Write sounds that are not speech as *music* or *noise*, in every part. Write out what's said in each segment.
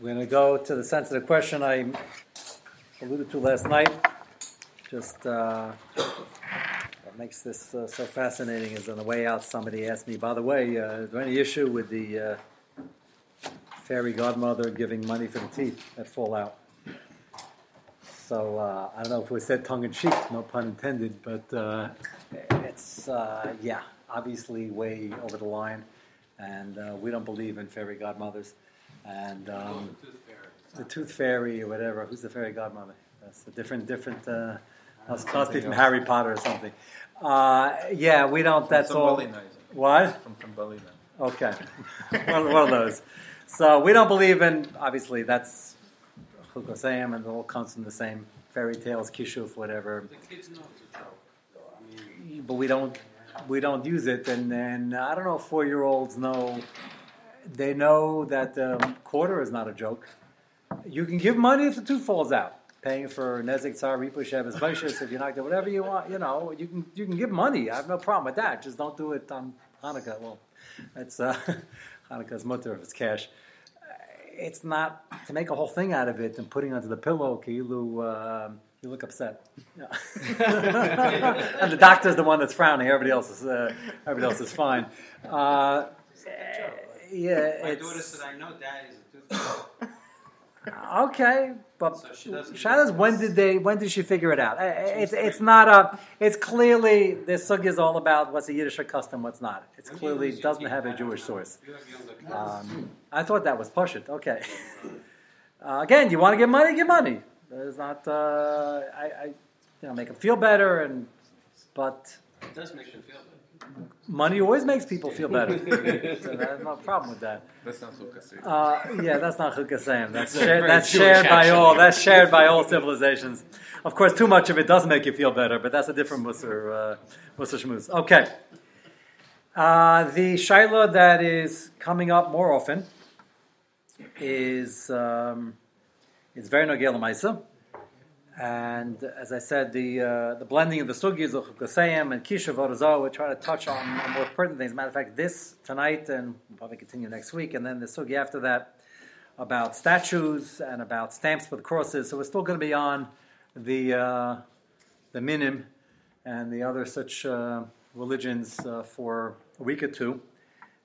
We're going to go to the sensitive question I alluded to last night. Just uh, what makes this uh, so fascinating is on the way out, somebody asked me, by the way, uh, is there any issue with the uh, fairy godmother giving money for the teeth that fall out? So uh, I don't know if we said tongue in cheek, no pun intended, but uh, it's, yeah, obviously way over the line. And we don't believe in fairy godmothers. And um, the tooth fairy or whatever. Who's the fairy godmother? That's a different, different. Uh, must, must be from Harry Potter or something. Uh, yeah, we don't. That's all. What? From Thumbelina. Okay, *laughs* one, one of those. So we don't believe in. Obviously, that's Chukosayim, and it all comes from the same fairy tales, kishuf, whatever. The kids know it's a joke. I mean, But we don't. We don't use it, and then I don't know. if Four-year-olds know. They know that um, quarter is not a joke. You can give money if the tooth falls out. Paying for Nezik Tsar Ripo Shabbos Vaishis, if you're not whatever you want, you know, you can you can give money. I have no problem with that. Just don't do it on Hanukkah. Well, that's uh, *laughs* Hanukkah's mutter if it's cash. It's not to make a whole thing out of it and putting onto the pillow. Kilu, uh, you look upset, Yeah. *laughs* and the doctor's the one that's frowning. Everybody else is uh, everybody else is fine. Uh, yeah, *laughs* my it's daughter said, I know dad is a tooth fairy. *laughs* Okay, but So she Shadows, when did they? When did she figure it out? It's it's not a. It's clearly this sugya is all about what's a Yiddish custom, what's not. It's When clearly doesn't have a Jewish source. You have younger kids. Um, I thought that was push it. Okay. *laughs* Uh, again, you want to get money, get money. It's not. Uh, I, I, you know, make them feel better, and but it does make them feel better. Money always makes people feel better. *laughs* so there's no problem with that. That's not Lucas. Uh, yeah, that's not Chukasayim. That's, That's shared, that's Jewish, shared by actually. all. That's shared by all civilizations. Of course, too much of it does make you feel better, but that's a different Musar, uh, Musar Shmuz. Okay. Uh, the Shaila that is coming up more often is um, is very Nogel Maisa. And as I said, the uh, the blending of the sugis of Chukasayim and Kisha Vorazah, we're trying to touch on, more pertinent things. Matter of fact, this tonight, and we'll probably continue next week, and then the sugi after that about statues and about stamps with crosses. So we're still going to be on the uh, the minim and the other such uh, religions uh, for a week or two.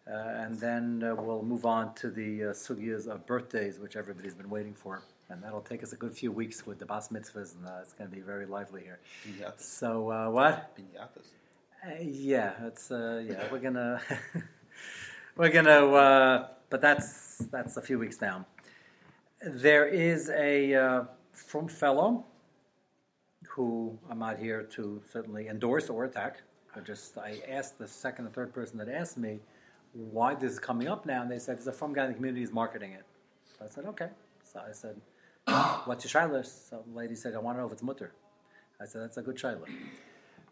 Uh, and then uh, we'll move on to the uh, sugyas of birthdays, which everybody's been waiting for. And that'll take us a good few weeks with the bas mitzvahs, and uh, it's going to be very lively here. So, uh, what? Pinatas. Uh, yeah, it's uh, yeah. We're gonna *laughs* we're gonna, uh, but that's that's a few weeks down. There is a uh, from fellow who I'm not here to certainly endorse or attack. I just I asked the second or third person that asked me why this is coming up now, and they said it's a from guy in the community is marketing it. So I said okay. So I said, *coughs* "What's your shiloh?" So the lady said, "I want to know if it's mutter." I said, "That's a good shiloh."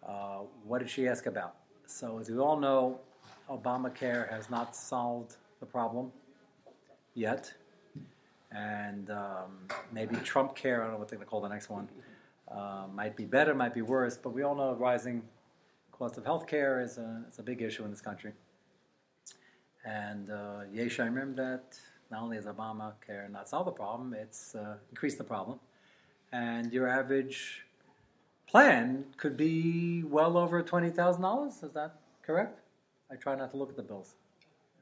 Uh, what did she ask about? So, as we all know, Obamacare has not solved the problem yet. And um, maybe Trump care, I don't know what they're going to call the next one, uh, might be better, might be worse, but we all know rising cost of health care is a, is a big issue in this country. And uh, I remember that not only has Obamacare not solved the problem, it's uh, increased the problem. And your average plan could be well over twenty thousand dollars. Is that correct? I try not to look at the bills.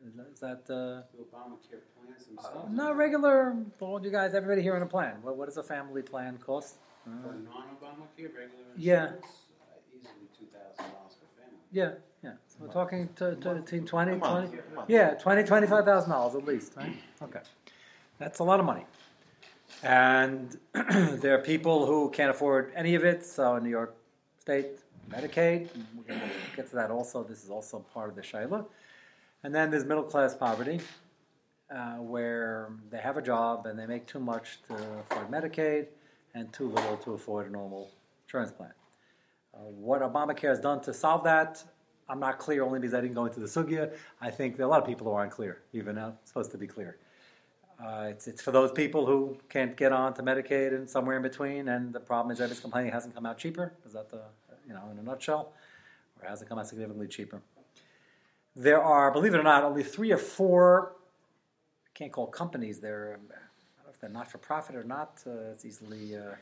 Is that, is that uh, The Obamacare plans themselves. not regular? For all you guys, everybody here on a plan. What, what does a family plan cost? Uh, For non-Obamacare, regular Yeah. insurance, uh, easily two thousand dollars per family. yeah, yeah. So we're talking to, to, between 20, A month. 20 A month. yeah, twenty, twenty-five thousand dollars at least. Right? Okay, that's a lot of money. And *clears throat* there are people who can't afford any of it. So in New York State, Medicaid, we're going to get to that also. This is also part of the Shaila. And then there's middle class poverty, uh, where they have a job and they make too much to afford Medicaid and too little to afford a normal insurance plan. Uh, what Obamacare has done to solve that, I'm not clear only because I didn't go into the sugya. I think there are a lot of people who aren't clear, even though it's supposed to be clear. Uh, it's, it's for those people who can't get on to Medicaid and somewhere in between, and the problem is everybody's complaining it hasn't come out cheaper. Is that the, you know, in a nutshell? Or has it come out significantly cheaper? There are, believe it or not, only three or four, I can't call companies, they're I don't know if they're not for profit or not, uh, it's easily uh,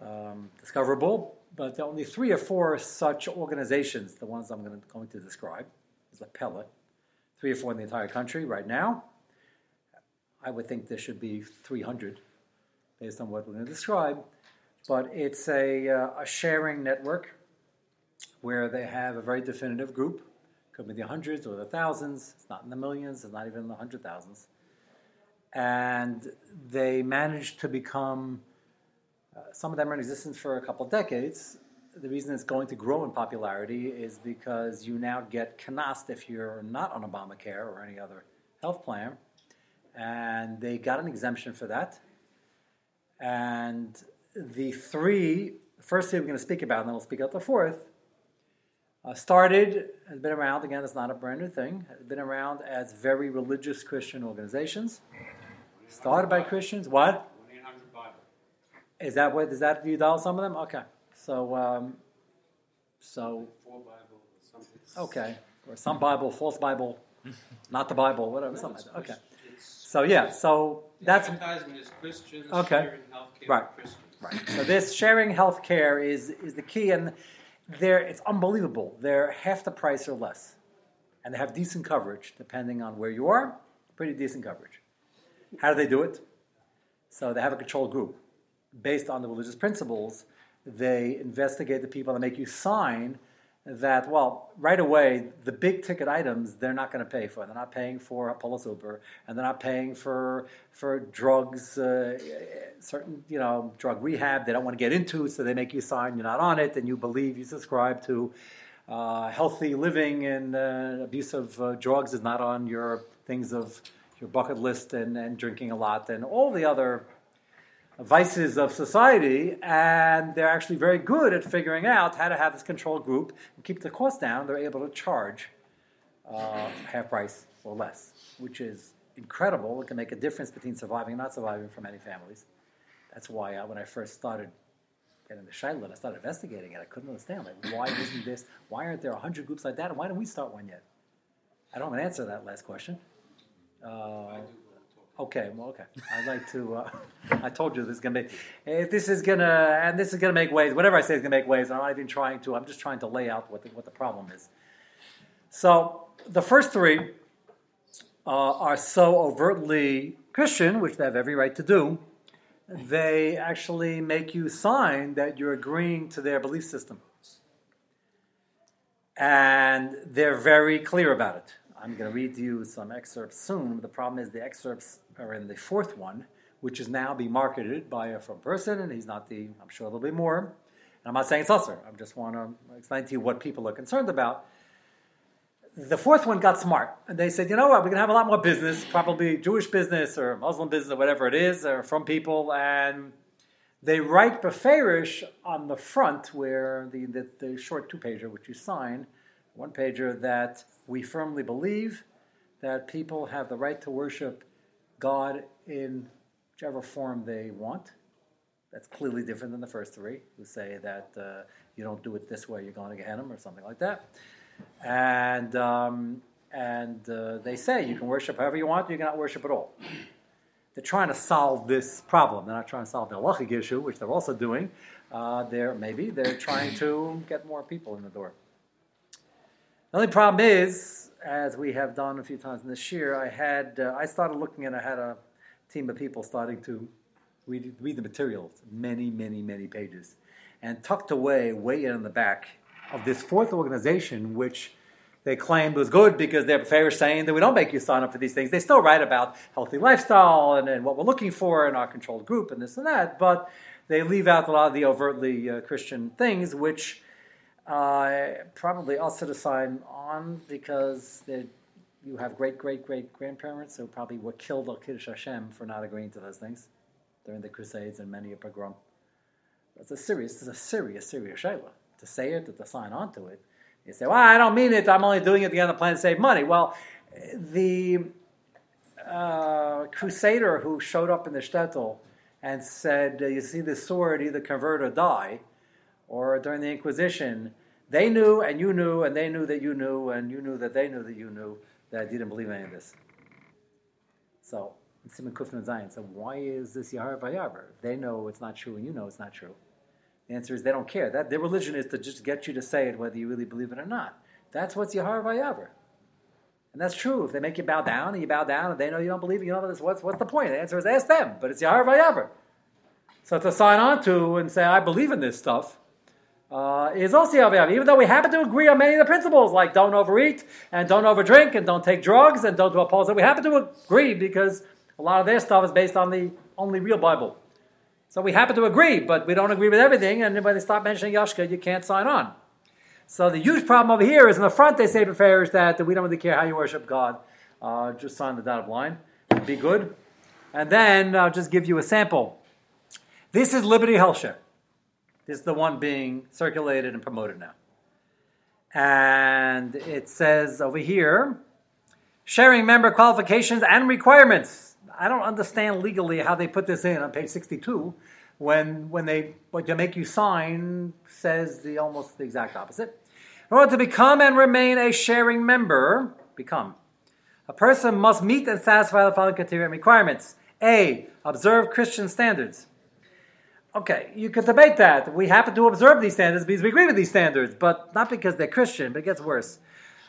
um, discoverable. But there are only three or four such organizations, the ones I'm going to, going to describe, is a pellet. Three or four in the entire country right now. I would think there should be 300 based on what we're going to describe. But it's a, uh, a sharing network where they have a very definitive group. Could be the hundreds or the thousands. It's not in the millions. It's not even in the hundred thousands. And they managed to become. Uh, some of them are in existence for a couple decades. The reason it's going to grow in popularity is because you now get canast if you're not on Obamacare or any other health plan, and they got an exemption for that. And the three, first three we're going to speak about, and then we'll speak about the fourth, uh, started, has been around, again, it's not a brand new thing, has been around as very religious Christian organizations. Started by Christians. What? 1 800 Bible. Is that what, is that, you dial some of them? Okay. So, um, so, Four Bible, something. okay. Or some Bible, false Bible, not the Bible, whatever, No, something like that. Okay. So, yeah, so that's, advertisement is Christians Okay. Right. Right. So this sharing healthcare is is the key, and they're it's unbelievable. They're half the price or less, and they have decent coverage depending on where you are. Pretty decent coverage. How do they do it? So they have a control group based on the religious principles. They investigate the people and make you sign that. Well, right away, the big ticket items they're not going to pay for. They're not paying for a Polis Uber, and they're not paying for for drugs, uh, certain you know drug rehab. They don't want to get into, so they make you sign you're not on it, and you believe you subscribe to uh, healthy living and uh, abuse of uh, drugs is not on your things of your bucket list, and, and drinking a lot, and all the other vices of society, and they're actually very good at figuring out how to have this control group and keep the cost down. They're able to charge uh, half price or less, which is incredible. It can make a difference between surviving and not surviving for many families. That's why I, when I first started getting the Shiloh, I started investigating it. I couldn't understand, like, why isn't this? Why aren't there hundred groups like that? And why don't we start one yet? I don't have an answer to that last question. Uh, Okay, well, okay. I'd like to. Uh, *laughs* I told you this is gonna be. If this is gonna, and this is gonna make waves. Whatever I say is gonna make waves. I'm not even trying to. I'm just trying to lay out what the, what the problem is. So the first three uh, are so overtly Christian, which they have every right to do. They actually make you sign that you're agreeing to their belief system, and they're very clear about it. I'm going to read you some excerpts soon. The problem is the excerpts are in the fourth one, which is now being marketed by a from person, and he's not the. I'm sure there'll be more. And I'm not saying it's usher. I just want to explain to you what people are concerned about. The fourth one got smart, and they said, you know what, we're going to have a lot more business, probably Jewish business or Muslim business or whatever it is, or from people, and they write beferish on the front, where the, the, the short two pager, which you sign, one pager, that we firmly believe that people have the right to worship God in whichever form they want. That's clearly different than the first three, who say that uh, you don't do it this way, you're going to get Gehenna or something like that. And um, and uh, they say you can worship however you want, you cannot worship at all. They're trying to solve this problem. They're not trying to solve the halachic issue, which they're also doing. Uh, they're maybe they're trying to get more people in the door. The only problem is, as we have done a few times in this year, I had uh, I started looking and I had a team of people starting to read, read the materials, many, many, many pages, and tucked away, way in the back of this fourth organization, which they claimed was good because they're fair saying that we don't make you sign up for these things. They still write about healthy lifestyle and, and what we're looking for in our controlled group and this and that, but they leave out a lot of the overtly uh, Christian things, which uh, probably sign on because you have great great great grandparents who probably were killed al Kiddush Hashem for not agreeing to those things during the Crusades and many a pogrom. It's a serious, it's a serious, serious shayla. To say it, or to sign on to it. You say, well, I don't mean it, I'm only doing it to get on the plan to save money. Well, the uh, crusader who showed up in the shtetl and said, you see this sword, either convert or die, or during the Inquisition, they knew and you knew, and they knew that you knew, and you knew that they knew that you knew that you didn't believe any of this. So Simon Kufna Zion. So why is this Yahar Vayavar? They know it's not true and you know it's not true. The answer is they don't care. That their religion is to just get you to say it whether you really believe it or not. That's what's Yahar Vayavar. And that's true. If they make you bow down and you bow down and they know you don't believe it, you know what's what's the point? The answer is ask them. But it's Yahar Vayavar. So to sign on to and say I believe in this stuff uh, is also Yahar Even though we happen to agree on many of the principles, like don't overeat and don't overdrink and don't take drugs and don't do it, we happen to agree because a lot of their stuff is based on the only real Bible. So we happen to agree, but we don't agree with everything, and when they start mentioning Yashka, you can't sign on. So the huge problem over here is in the front they say prefers that, that we don't really care how you worship God. Uh, just sign the dotted line. Be good. And then I'll just give you a sample. This is Liberty Health This is the one being circulated and promoted now. And it says over here, sharing member qualifications and requirements. I don't understand legally how they put this in on page 62 when, when they, what they make you sign says the almost the exact opposite. In order to become and remain a sharing member, become, a person must meet and satisfy the following criteria and requirements. A. Observe Christian standards. Okay, you could debate that. We happen to observe these standards because we agree with these standards, but not because they're Christian, but it gets worse.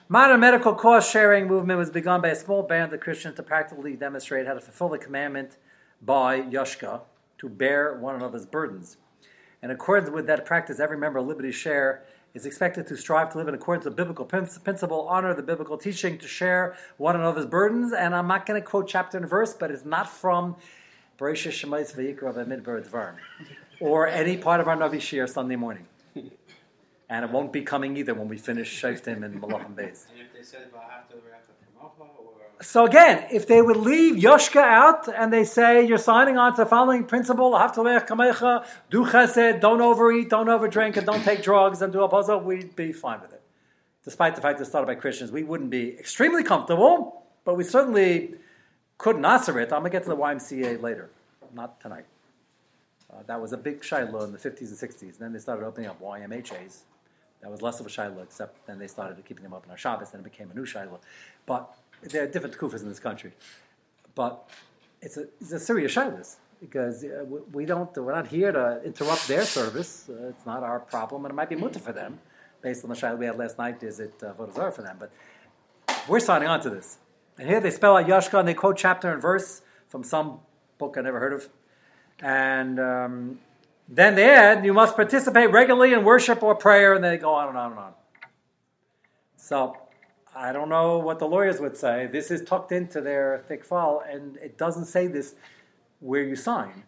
Modern medical cost sharing movement was begun by a small band of Christians to practically demonstrate how to fulfill the commandment by Yashka to bear one another's burdens. In accordance with that practice, every member of Liberty Share is expected to strive to live in accordance with biblical principle, honor the biblical teaching, to share one another's burdens. And I'm not going to quote chapter and verse, but it's not from Bereshit Shemais Vayikra Midbar Dvarim or any part of our Navi Shir Sunday morning and it won't be coming either when we finish Shoftim and Malachim Beis. And if they said after or so again, if they would leave Yoshka out and they say you're signing on to the following principle, kamecha, do chesed, don't overeat, don't overdrink, and don't take drugs, and do a puzzle, we'd be fine with it. Despite the fact that it's started by Christians, we wouldn't be extremely comfortable, but we certainly couldn't answer it. I'm going to get to the YMCA later, not tonight. Uh, that was a big shiloh in the 50s and 60s. Then they started opening up YMHAs, that was less of a shiloh, except then they started keeping them open on Shabbos, and it became a new shiloh. But there are different kufas in this country. But it's a, it's a serious shiloh because uh, we don't, we're not here to interrupt their service. Uh, it's not our problem, and it might be mutter for them, based on the shiloh we had last night. Is it uh, for them? But we're signing on to this. And here they spell out Yashka, and they quote chapter and verse from some book I never heard of. And um, then they add, you must participate regularly in worship or prayer, and they go on and on and on. So, I don't know what the lawyers would say. This is tucked into their thick file, and it doesn't say this where you sign.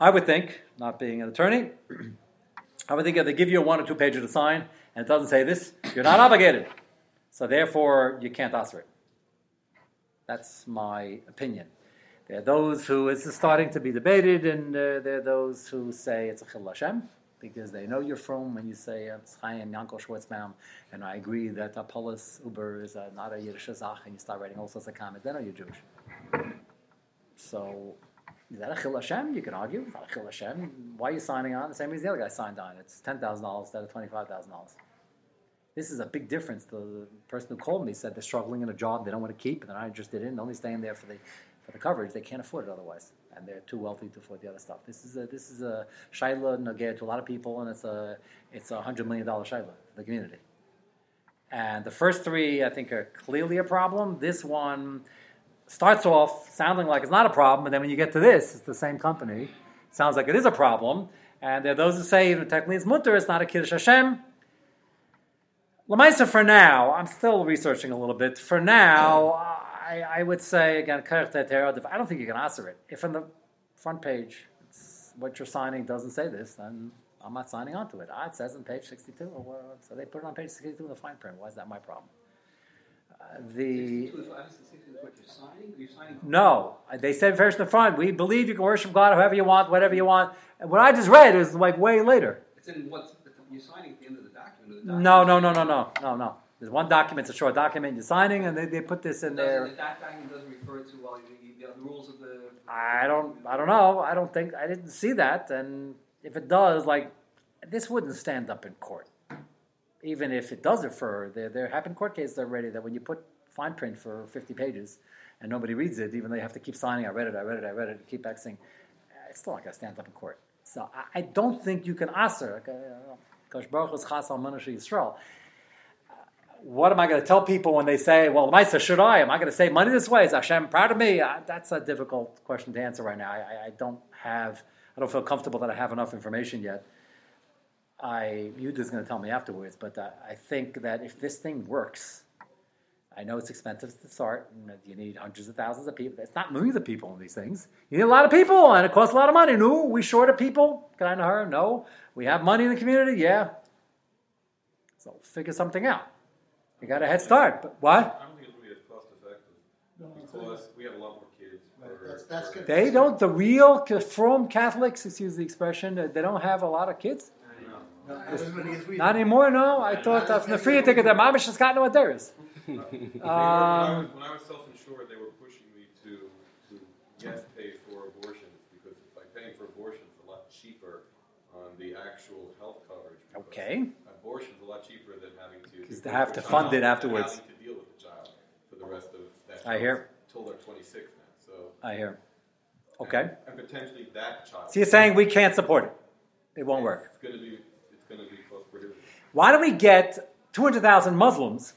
I would think, not being an attorney, *clears throat* I would think if they give you a one or two pager to sign, and it doesn't say this, you're not obligated. So therefore, you can't answer it. That's my opinion. There are those who it's starting to be debated, and uh, there are those who say it's a Chil Hashem because they know you're from when you say it's Chaim Yankel Schwartzbaum, and I agree that Apollos Uber is a, not a Yiddish Zach, and you start writing all sorts of comments, then are you Jewish? So, is that a Chil Hashem? You can argue. It's not a Chil Hashem. Why are you signing on? The same reason the other guy signed on. It's $10,000 instead of $25,000. This is a big difference. The person who called me said they're struggling in a job they don't want to keep and they're not interested in, only staying there for the for the coverage. They can't afford it otherwise, and they're too wealthy to afford the other stuff. This is a this is a shaila nagir to a lot of people, and it's a it's a hundred million dollar shaila for the community. And the first three, I think, are clearly a problem. This one starts off sounding like it's not a problem, but then when you get to this, it's the same company. sounds like it is a problem. And there are those who say, even technically it's mutter, it's not a Kiddush Hashem. Lamaisa, for now, I'm still researching a little bit. For now, I, I would say again, I don't think you can answer it. If in the front page what you're signing doesn't say this, then I'm not signing onto it. Ah, it says on page 62, or so they put it on page 62 in the fine print. Why is that my problem? Uh, the no, they said first in the front. We believe you can worship God however you want, whatever you want. And what I just read is like way later. It's in what's you're signing at the end No, no, no, no, no, no, no. There's one document, it's a short document you're signing, and they, they put this in there. That document doesn't refer to well, the, the rules of the. I don't, I don't know. I don't think I didn't see that, and if it does, like this wouldn't stand up in court. Even if it does refer, there there have been court cases already that when you put fine print for 50 pages, and nobody reads it, even though you have to keep signing, I read it, I read it, I read it, keep back saying, it's still not going to stand up in court. So I, I don't think you can aser. Kosh Baruch Hu's Chas Al Yisrael. What am I going to tell people when they say, well, Maisa, should I? Am I going to save money this way? Is Hashem proud of me? Uh, that's a difficult question to answer right now. I, I, don't have, I don't feel comfortable that I have enough information yet. I, Yuda's going to tell me afterwards, but uh, I think that if this thing works, I know it's expensive to start. You need hundreds of thousands of people. It's not millions of people in these things. You need a lot of people, and it costs a lot of money. No, we short of people? Can I know her? No. We have money in the community? Yeah. So figure something out. You got a head start. But what? I don't think it's really as cost effective because we have a lot more kids. That's, that's good. They don't. The real from Catholics, excuse the expression, uh, they don't have a lot of kids. No, as many as we Not anymore. No, I thought that's the free ticket that Mamish has gotten what there is. Were- when, I Um, was, when I was self-insured, they were pushing me to, to yes pay for abortions because by paying for abortions a lot cheaper on the actual health coverage. because Okay. Abortion's a lot cheaper than having to. 'Cause they have to fund it afterwards. Having to deal with the child for the rest of that. I hear. Till they're 26 now, so. I hear. Okay. And potentially that child. So you're saying we can't support it? It won't work. It's gonna be, it's gonna be cost prohibitive. Why don't we get 200,000 Muslims?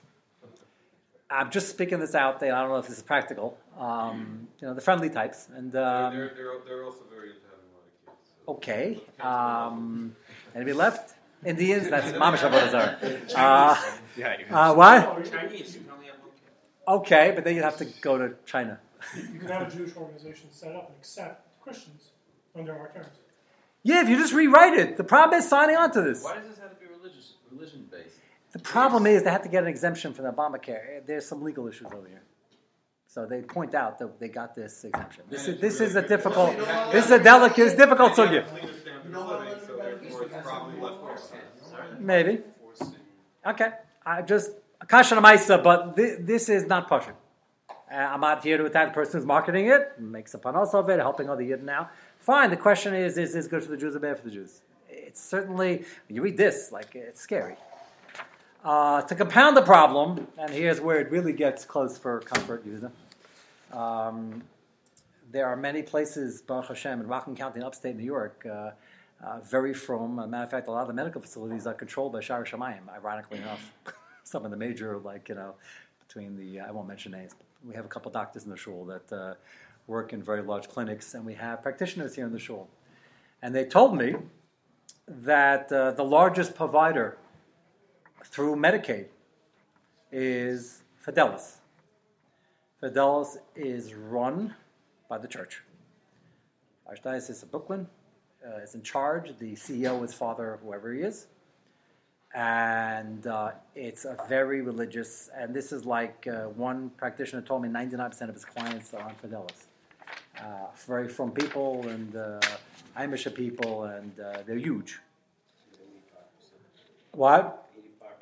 I'm just speaking this out there. I don't know if this is practical. Um, you know, the friendly types. And um, They're, they're, they're also very into having a lot of kids. so- okay. Um, anybody left? Indians? That's *laughs* Mama Shabbat uh, Yeah, you uh, What? Chinese, you can only have one kid. Okay, but then you'd have to go to China. You can have a Jewish organization set up and accept Christians under our terms. Yeah, if you just rewrite it. The problem is signing on to this. Why does this have to be religious, religion based? The problem is they have to get an exemption from the Obamacare. There's some legal issues over here. So they point out that they got this exemption. This is this is a difficult, this is a delicate, it's difficult They have subject. cleaner standard of living, so therefore it's probably less cost. Maybe. Okay. I just Kashan Maisa, but thi- this is not Pashut. Uh, I'm not here to attack the person who's marketing it, makes a panos of it, helping other Yidden now. Fine. The question is: Is this good for the Jews or bad for the Jews? It's certainly. When you read this, like it's scary. Uh, to compound the problem, and here's where it really gets close for comfort, Yuda. Um, there are many places, Baruch Hashem, in Rockland County in upstate New York, uh, uh, very from. A matter of fact, a lot of the medical facilities are controlled by Shara Shamayim, ironically enough. *laughs* Some of the major, like, you know, between the, I won't mention names, we have a couple doctors in the shul that uh, work in very large clinics, and we have practitioners here in the shul. And they told me that uh, the largest provider through Medicaid is Fidelis. Fidelis is run by the church. Archdiocese of Brooklyn uh, is in charge. The CEO is Father, whoever he is. And uh, it's a very religious, and this is like uh, one practitioner told me 99% of his clients are on Fidelis. Uh, very from people and uh, Amish people, and uh, they're huge. What?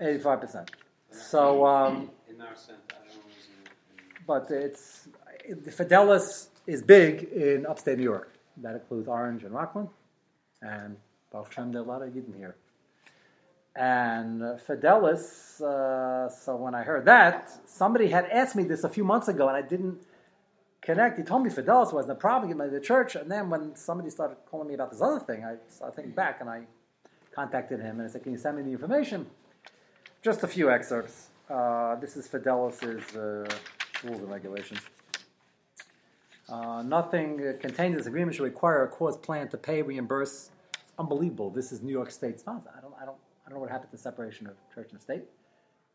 85%. So, um, In our center, I don't know who's in, in but it's the Fidelis is big in upstate New York. That includes Orange and Rockland, and Baruch Hashem, there are a lot of Yidden here. And uh, Fidelis. Uh, so when I heard that, somebody had asked me this a few months ago, and I didn't connect. He told me Fidelis wasn't a problem in the church, and then when somebody started calling me about this other thing, I started thinking back, and I contacted him and I said, "Can you send me the information?" Just a few excerpts. Uh, this is Fidelis's uh, rules and regulations. Uh, nothing contained in this agreement should require a cause plan to pay, reimburse. It's unbelievable. This is New York State sponsored. I don't, I don't, I don't know what happened to the separation of church and state.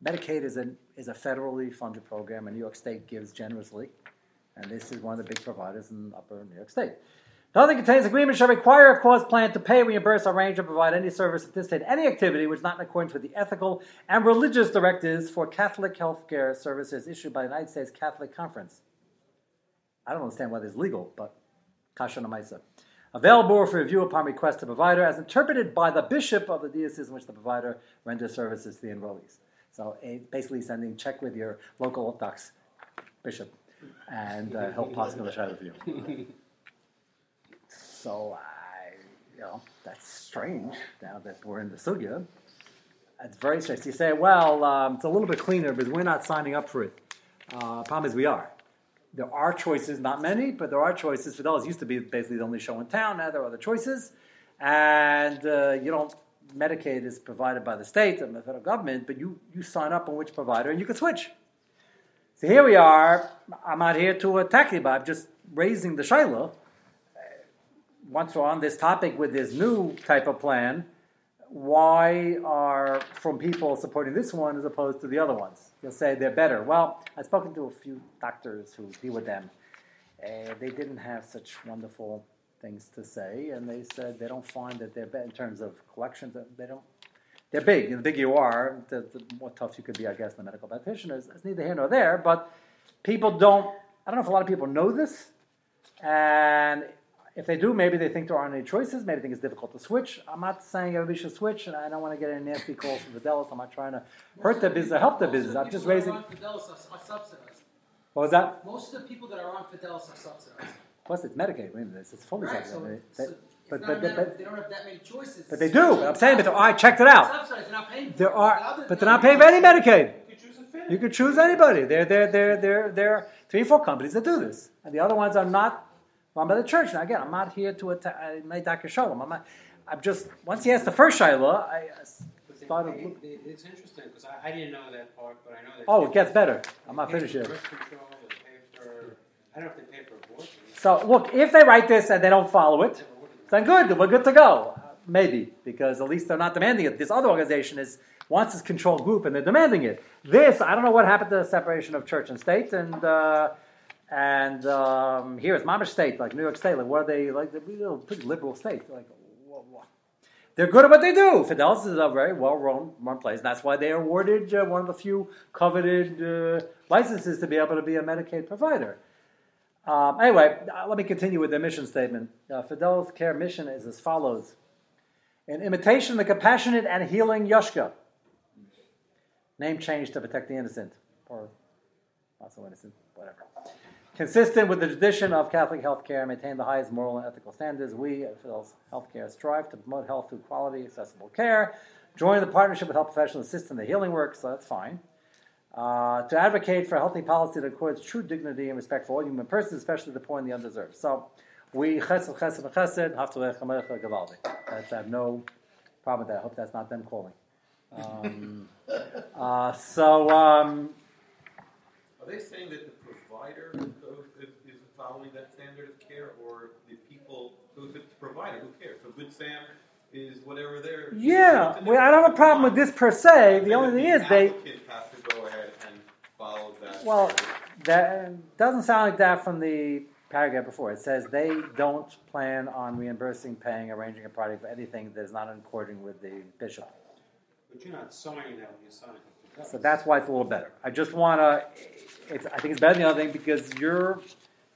Medicaid is a is a federally funded program, and New York State gives generously, and this is one of the big providers in Upper New York State. Nothing contains agreement shall require a cause plan to pay, reimburse, arrange, or provide any service, participate in any activity which is not in accordance with the ethical and religious directives for Catholic healthcare services issued by the United States Catholic Conference. I don't understand why this is legal, but kasha namaisa. Available for review upon request to provider, as interpreted by the bishop of the diocese in which the provider renders services to the enrollees. So basically, sending check with your local Orthodox bishop, and uh, he'll possibly share with you. *laughs* So I, you know, that's strange now that we're in the sugya. It's very strange. You say, well, um, it's a little bit cleaner because we're not signing up for it. Uh, problem is we are. there are choices, not many, but there are choices. Fidelis used to be basically the only show in town. Now there are other choices, and uh, you don't. Medicaid is provided by the state and the federal government, but you, you sign up on which provider and you can switch. So here we are. I'm not here to attack you, I'm just raising the shayla. Once we're on this topic with this new type of plan, why are from people supporting this one as opposed to the other ones? You'll say they're better. Well, I've spoken to a few doctors who deal with them. Uh, they didn't have such wonderful things to say, and they said they don't find that they're better in terms of collections. They don't. They're big. The bigger you are, the, the more tough you could be, I guess, the medical practitioners. It's neither here nor there, but people don't. I don't know if a lot of people know this, and if they do, maybe they think there aren't any choices. Maybe they think it's difficult to switch. I'm not saying everybody should switch, and I don't want to get any nasty calls from Fidelis. I'm not trying to hurt their business or help their business. I'm just raising. Most of the people that are on Fidelis are, are subsidized. What was that? Most of the people that are on Fidelis are subsidized. Plus, it's Medicaid. Wait a minute, it's fully Right, so, subsidized. so They- it's but- not but- that- but- they don't have that many choices. But they do. But I'm saying, but I checked it out. Subsidized, they're not paying. There are, but they're not paying for any Medicaid. You could choose a. You could choose anybody. There, there, there, there, there are three or four companies that do this, and the other ones are not run by the church. Now, again, I'm not here to attack. I made darchei shalom. I'm not. I'm just once he asked the first Shiloh, I But they started. they- It's interesting because I, I didn't know that part, but I know that. Oh, it gets better. I'm not finished yet. Birth control, they pay for. I don't know if they pay for abortion. So look, if they write this and they don't follow it, then good. We're good to go. Uh, Maybe because at least they're not demanding it. This other organization is wants this control group and they're demanding it. This I don't know what happened to the separation of church and state and. Uh, and um, here it's Mamish State, like New York State. Like, what are they like? They're know, pretty liberal state. Like, wha- wha- they're good at what they do. Fidelis is a very well-run run place. And that's why they awarded uh, one of the few coveted uh, licenses to be able to be a Medicaid provider. Um, anyway, uh, let me continue with the mission statement. Uh, Fidelis Care mission is as follows: in imitation of the compassionate and healing Yoshka. Name change to protect the innocent, or not so innocent, whatever. Consistent with the tradition of Catholic healthcare, maintain the highest moral and ethical standards. We at Fidelis Healthcare strive to promote health through quality, accessible care. Join the partnership with health professionals assist in the healing work, so that's fine. Uh, to advocate for a healthy policy that accords true dignity and respect for all human persons, especially the poor and the undeserved. So, we chesed, chesed, and chesed, haftarech, hamelech, gavaldi. I have no problem with that. I hope that's not them calling. Um, *laughs* uh, so, um, Are they saying that the provider is, is, is following that standard of care, or the people, so if it's the provider, who cares? So Good Sam is whatever they're. yeah, well, I don't have a problem with this per se. The only thing is they. has to go ahead and follow that. Well, standard. that doesn't sound like that from the paragraph before. It says they don't plan on reimbursing, paying, arranging a party for anything that is not in according with the bishop. But you're not signing that when you sign signing up. So that's why it's a little better. I just want to. I think it's better than the other thing because you're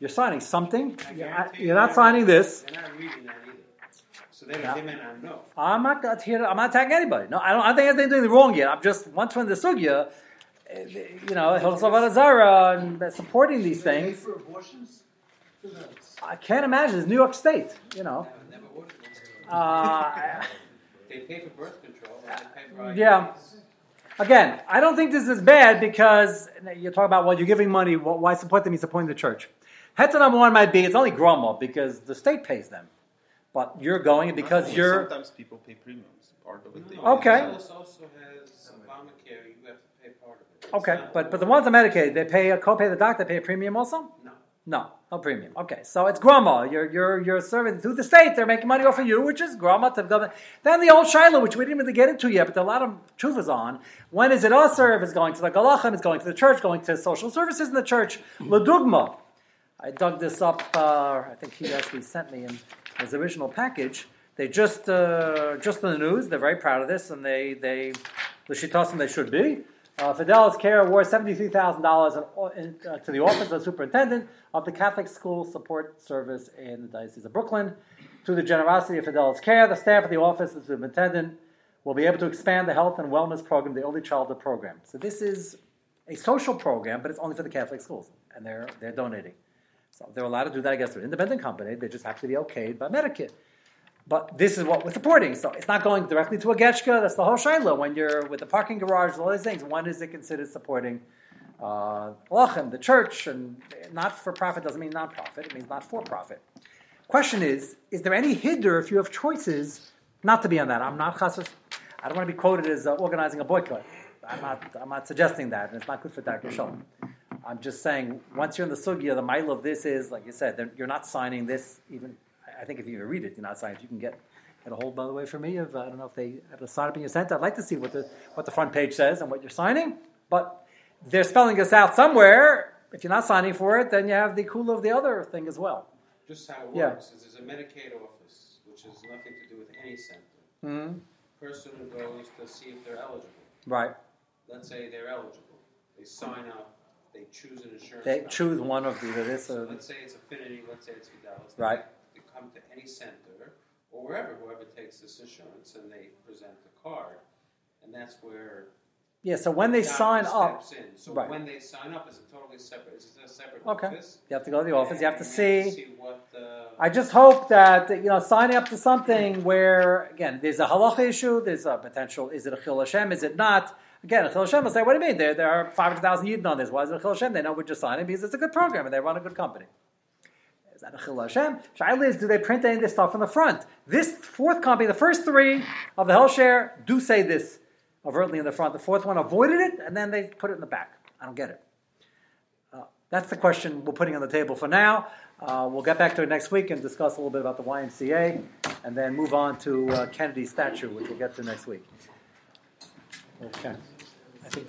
you're signing something. You're not, you're not signing this. They're not reading that either. So they, Yeah. they may not know. I'm not not here. I'm not attacking anybody. No, I don't. I don't think anything doing wrong yet. I'm just once we're the sugya, eh, you know, Hilchot Zara and supporting these things. I can't imagine. It's New York State. You know. Never ordered one. Uh, *laughs* They pay for birth control. and They pay for Yeah. Again, I don't think this is bad because you're talking about, well, you're giving money, wh- why support them? You're supporting the church. Head to number one might be, it's only grumble because the state pays them. But you're going because Well, you're. Sometimes people pay premiums. Part of it. No, Okay. Also has Obamacare. You have to pay part of it. It's Okay, but, but the ones on Medicaid, they pay a copay the doctor, pay a premium also? No. No, no premium. Okay, so it's grandma. You're, you're, you're serving through the state. They're making money off of you, which is grandma to the government. Then the old Shiloh, which we didn't really get into yet, but there a lot of truth is on. When is it usher? If it's going to the galachim, it's going to the church, going to social services in the church. Ladugma. I dug this up. Uh, I think he actually sent me in his original package. They just uh, just in the news. They're very proud of this, and they they the shitasim they should be. Uh, Fidelis Care awards seventy three thousand dollars uh, to the office of the superintendent of the Catholic School Support Service in the Diocese of Brooklyn. Through the generosity of Fidelis Care, the staff of the office of the superintendent will be able to expand the health and wellness program, the early childhood program. So this is a social program, but it's only for the Catholic schools, and they're they're donating. So they're allowed to do that, I guess, they're an independent company. They just have to be okayed by Medicare. But this is what we're supporting. So it's not going directly to a getchka. That's the whole shiloh. When you're with the parking garage, all these things, when is it considered supporting uh, Lachem, the church, and not for profit doesn't mean non-profit. It means not for profit. Question is: Is there any hinder if you have choices not to be on that? I'm not chassus. I don't want to be quoted as uh, organizing a boycott. I'm not. I'm not suggesting that, and it's not good for darchei shalom. I'm just saying, once you're in the sugya, the mile of this is, like you said, you're not signing this. Even I think if you read it, you're not signing. it. You can get get a hold, by the way, for me. Of I don't know if they have a sign up in your center. I'd like to see what the what the front page says and what you're signing. But they're spelling this out somewhere. If you're not signing for it, then you have the cool of the other thing as well. Just how it Yeah. works is there's a Medicaid office, which has nothing to do with any center. hmm Person who goes to see if they're eligible. Right. Let's say they're eligible. They sign up. They choose an insurance. They company. choose one of either this So let's say it's Affinity. Let's say it's Fidelis. Right. They come to any center or wherever, whoever takes this insurance, and they present the card, and that's where yeah. So when they sign up, in. So Right. when they sign up, it's a totally separate. It's a separate Okay. office. you have to go to the office. You have to And see. what. Uh, I just hope that you know signing up to something where again there's a halacha issue, there's a potential. Is it a chil Hashem? Is it not? Again, chil Hashem will say, "What do you mean? There, there are five hundred thousand yidden on this. Why is it chil Hashem?" They know we're just signing because it's a good program and they run a good company. Is that a chil Hashem? Shaila is, do they print any of this stuff on the front? This fourth company, the first three of the HealthShare, do say this overtly in the front. The fourth one avoided it, and then they put it in the back. I don't get it. Uh, that's the question we're putting on the table for now. Uh, we'll get back to it next week and discuss a little bit about the YMCA, and then move on to uh, Kennedy's statue, which we'll get to next week. Okay. I think there's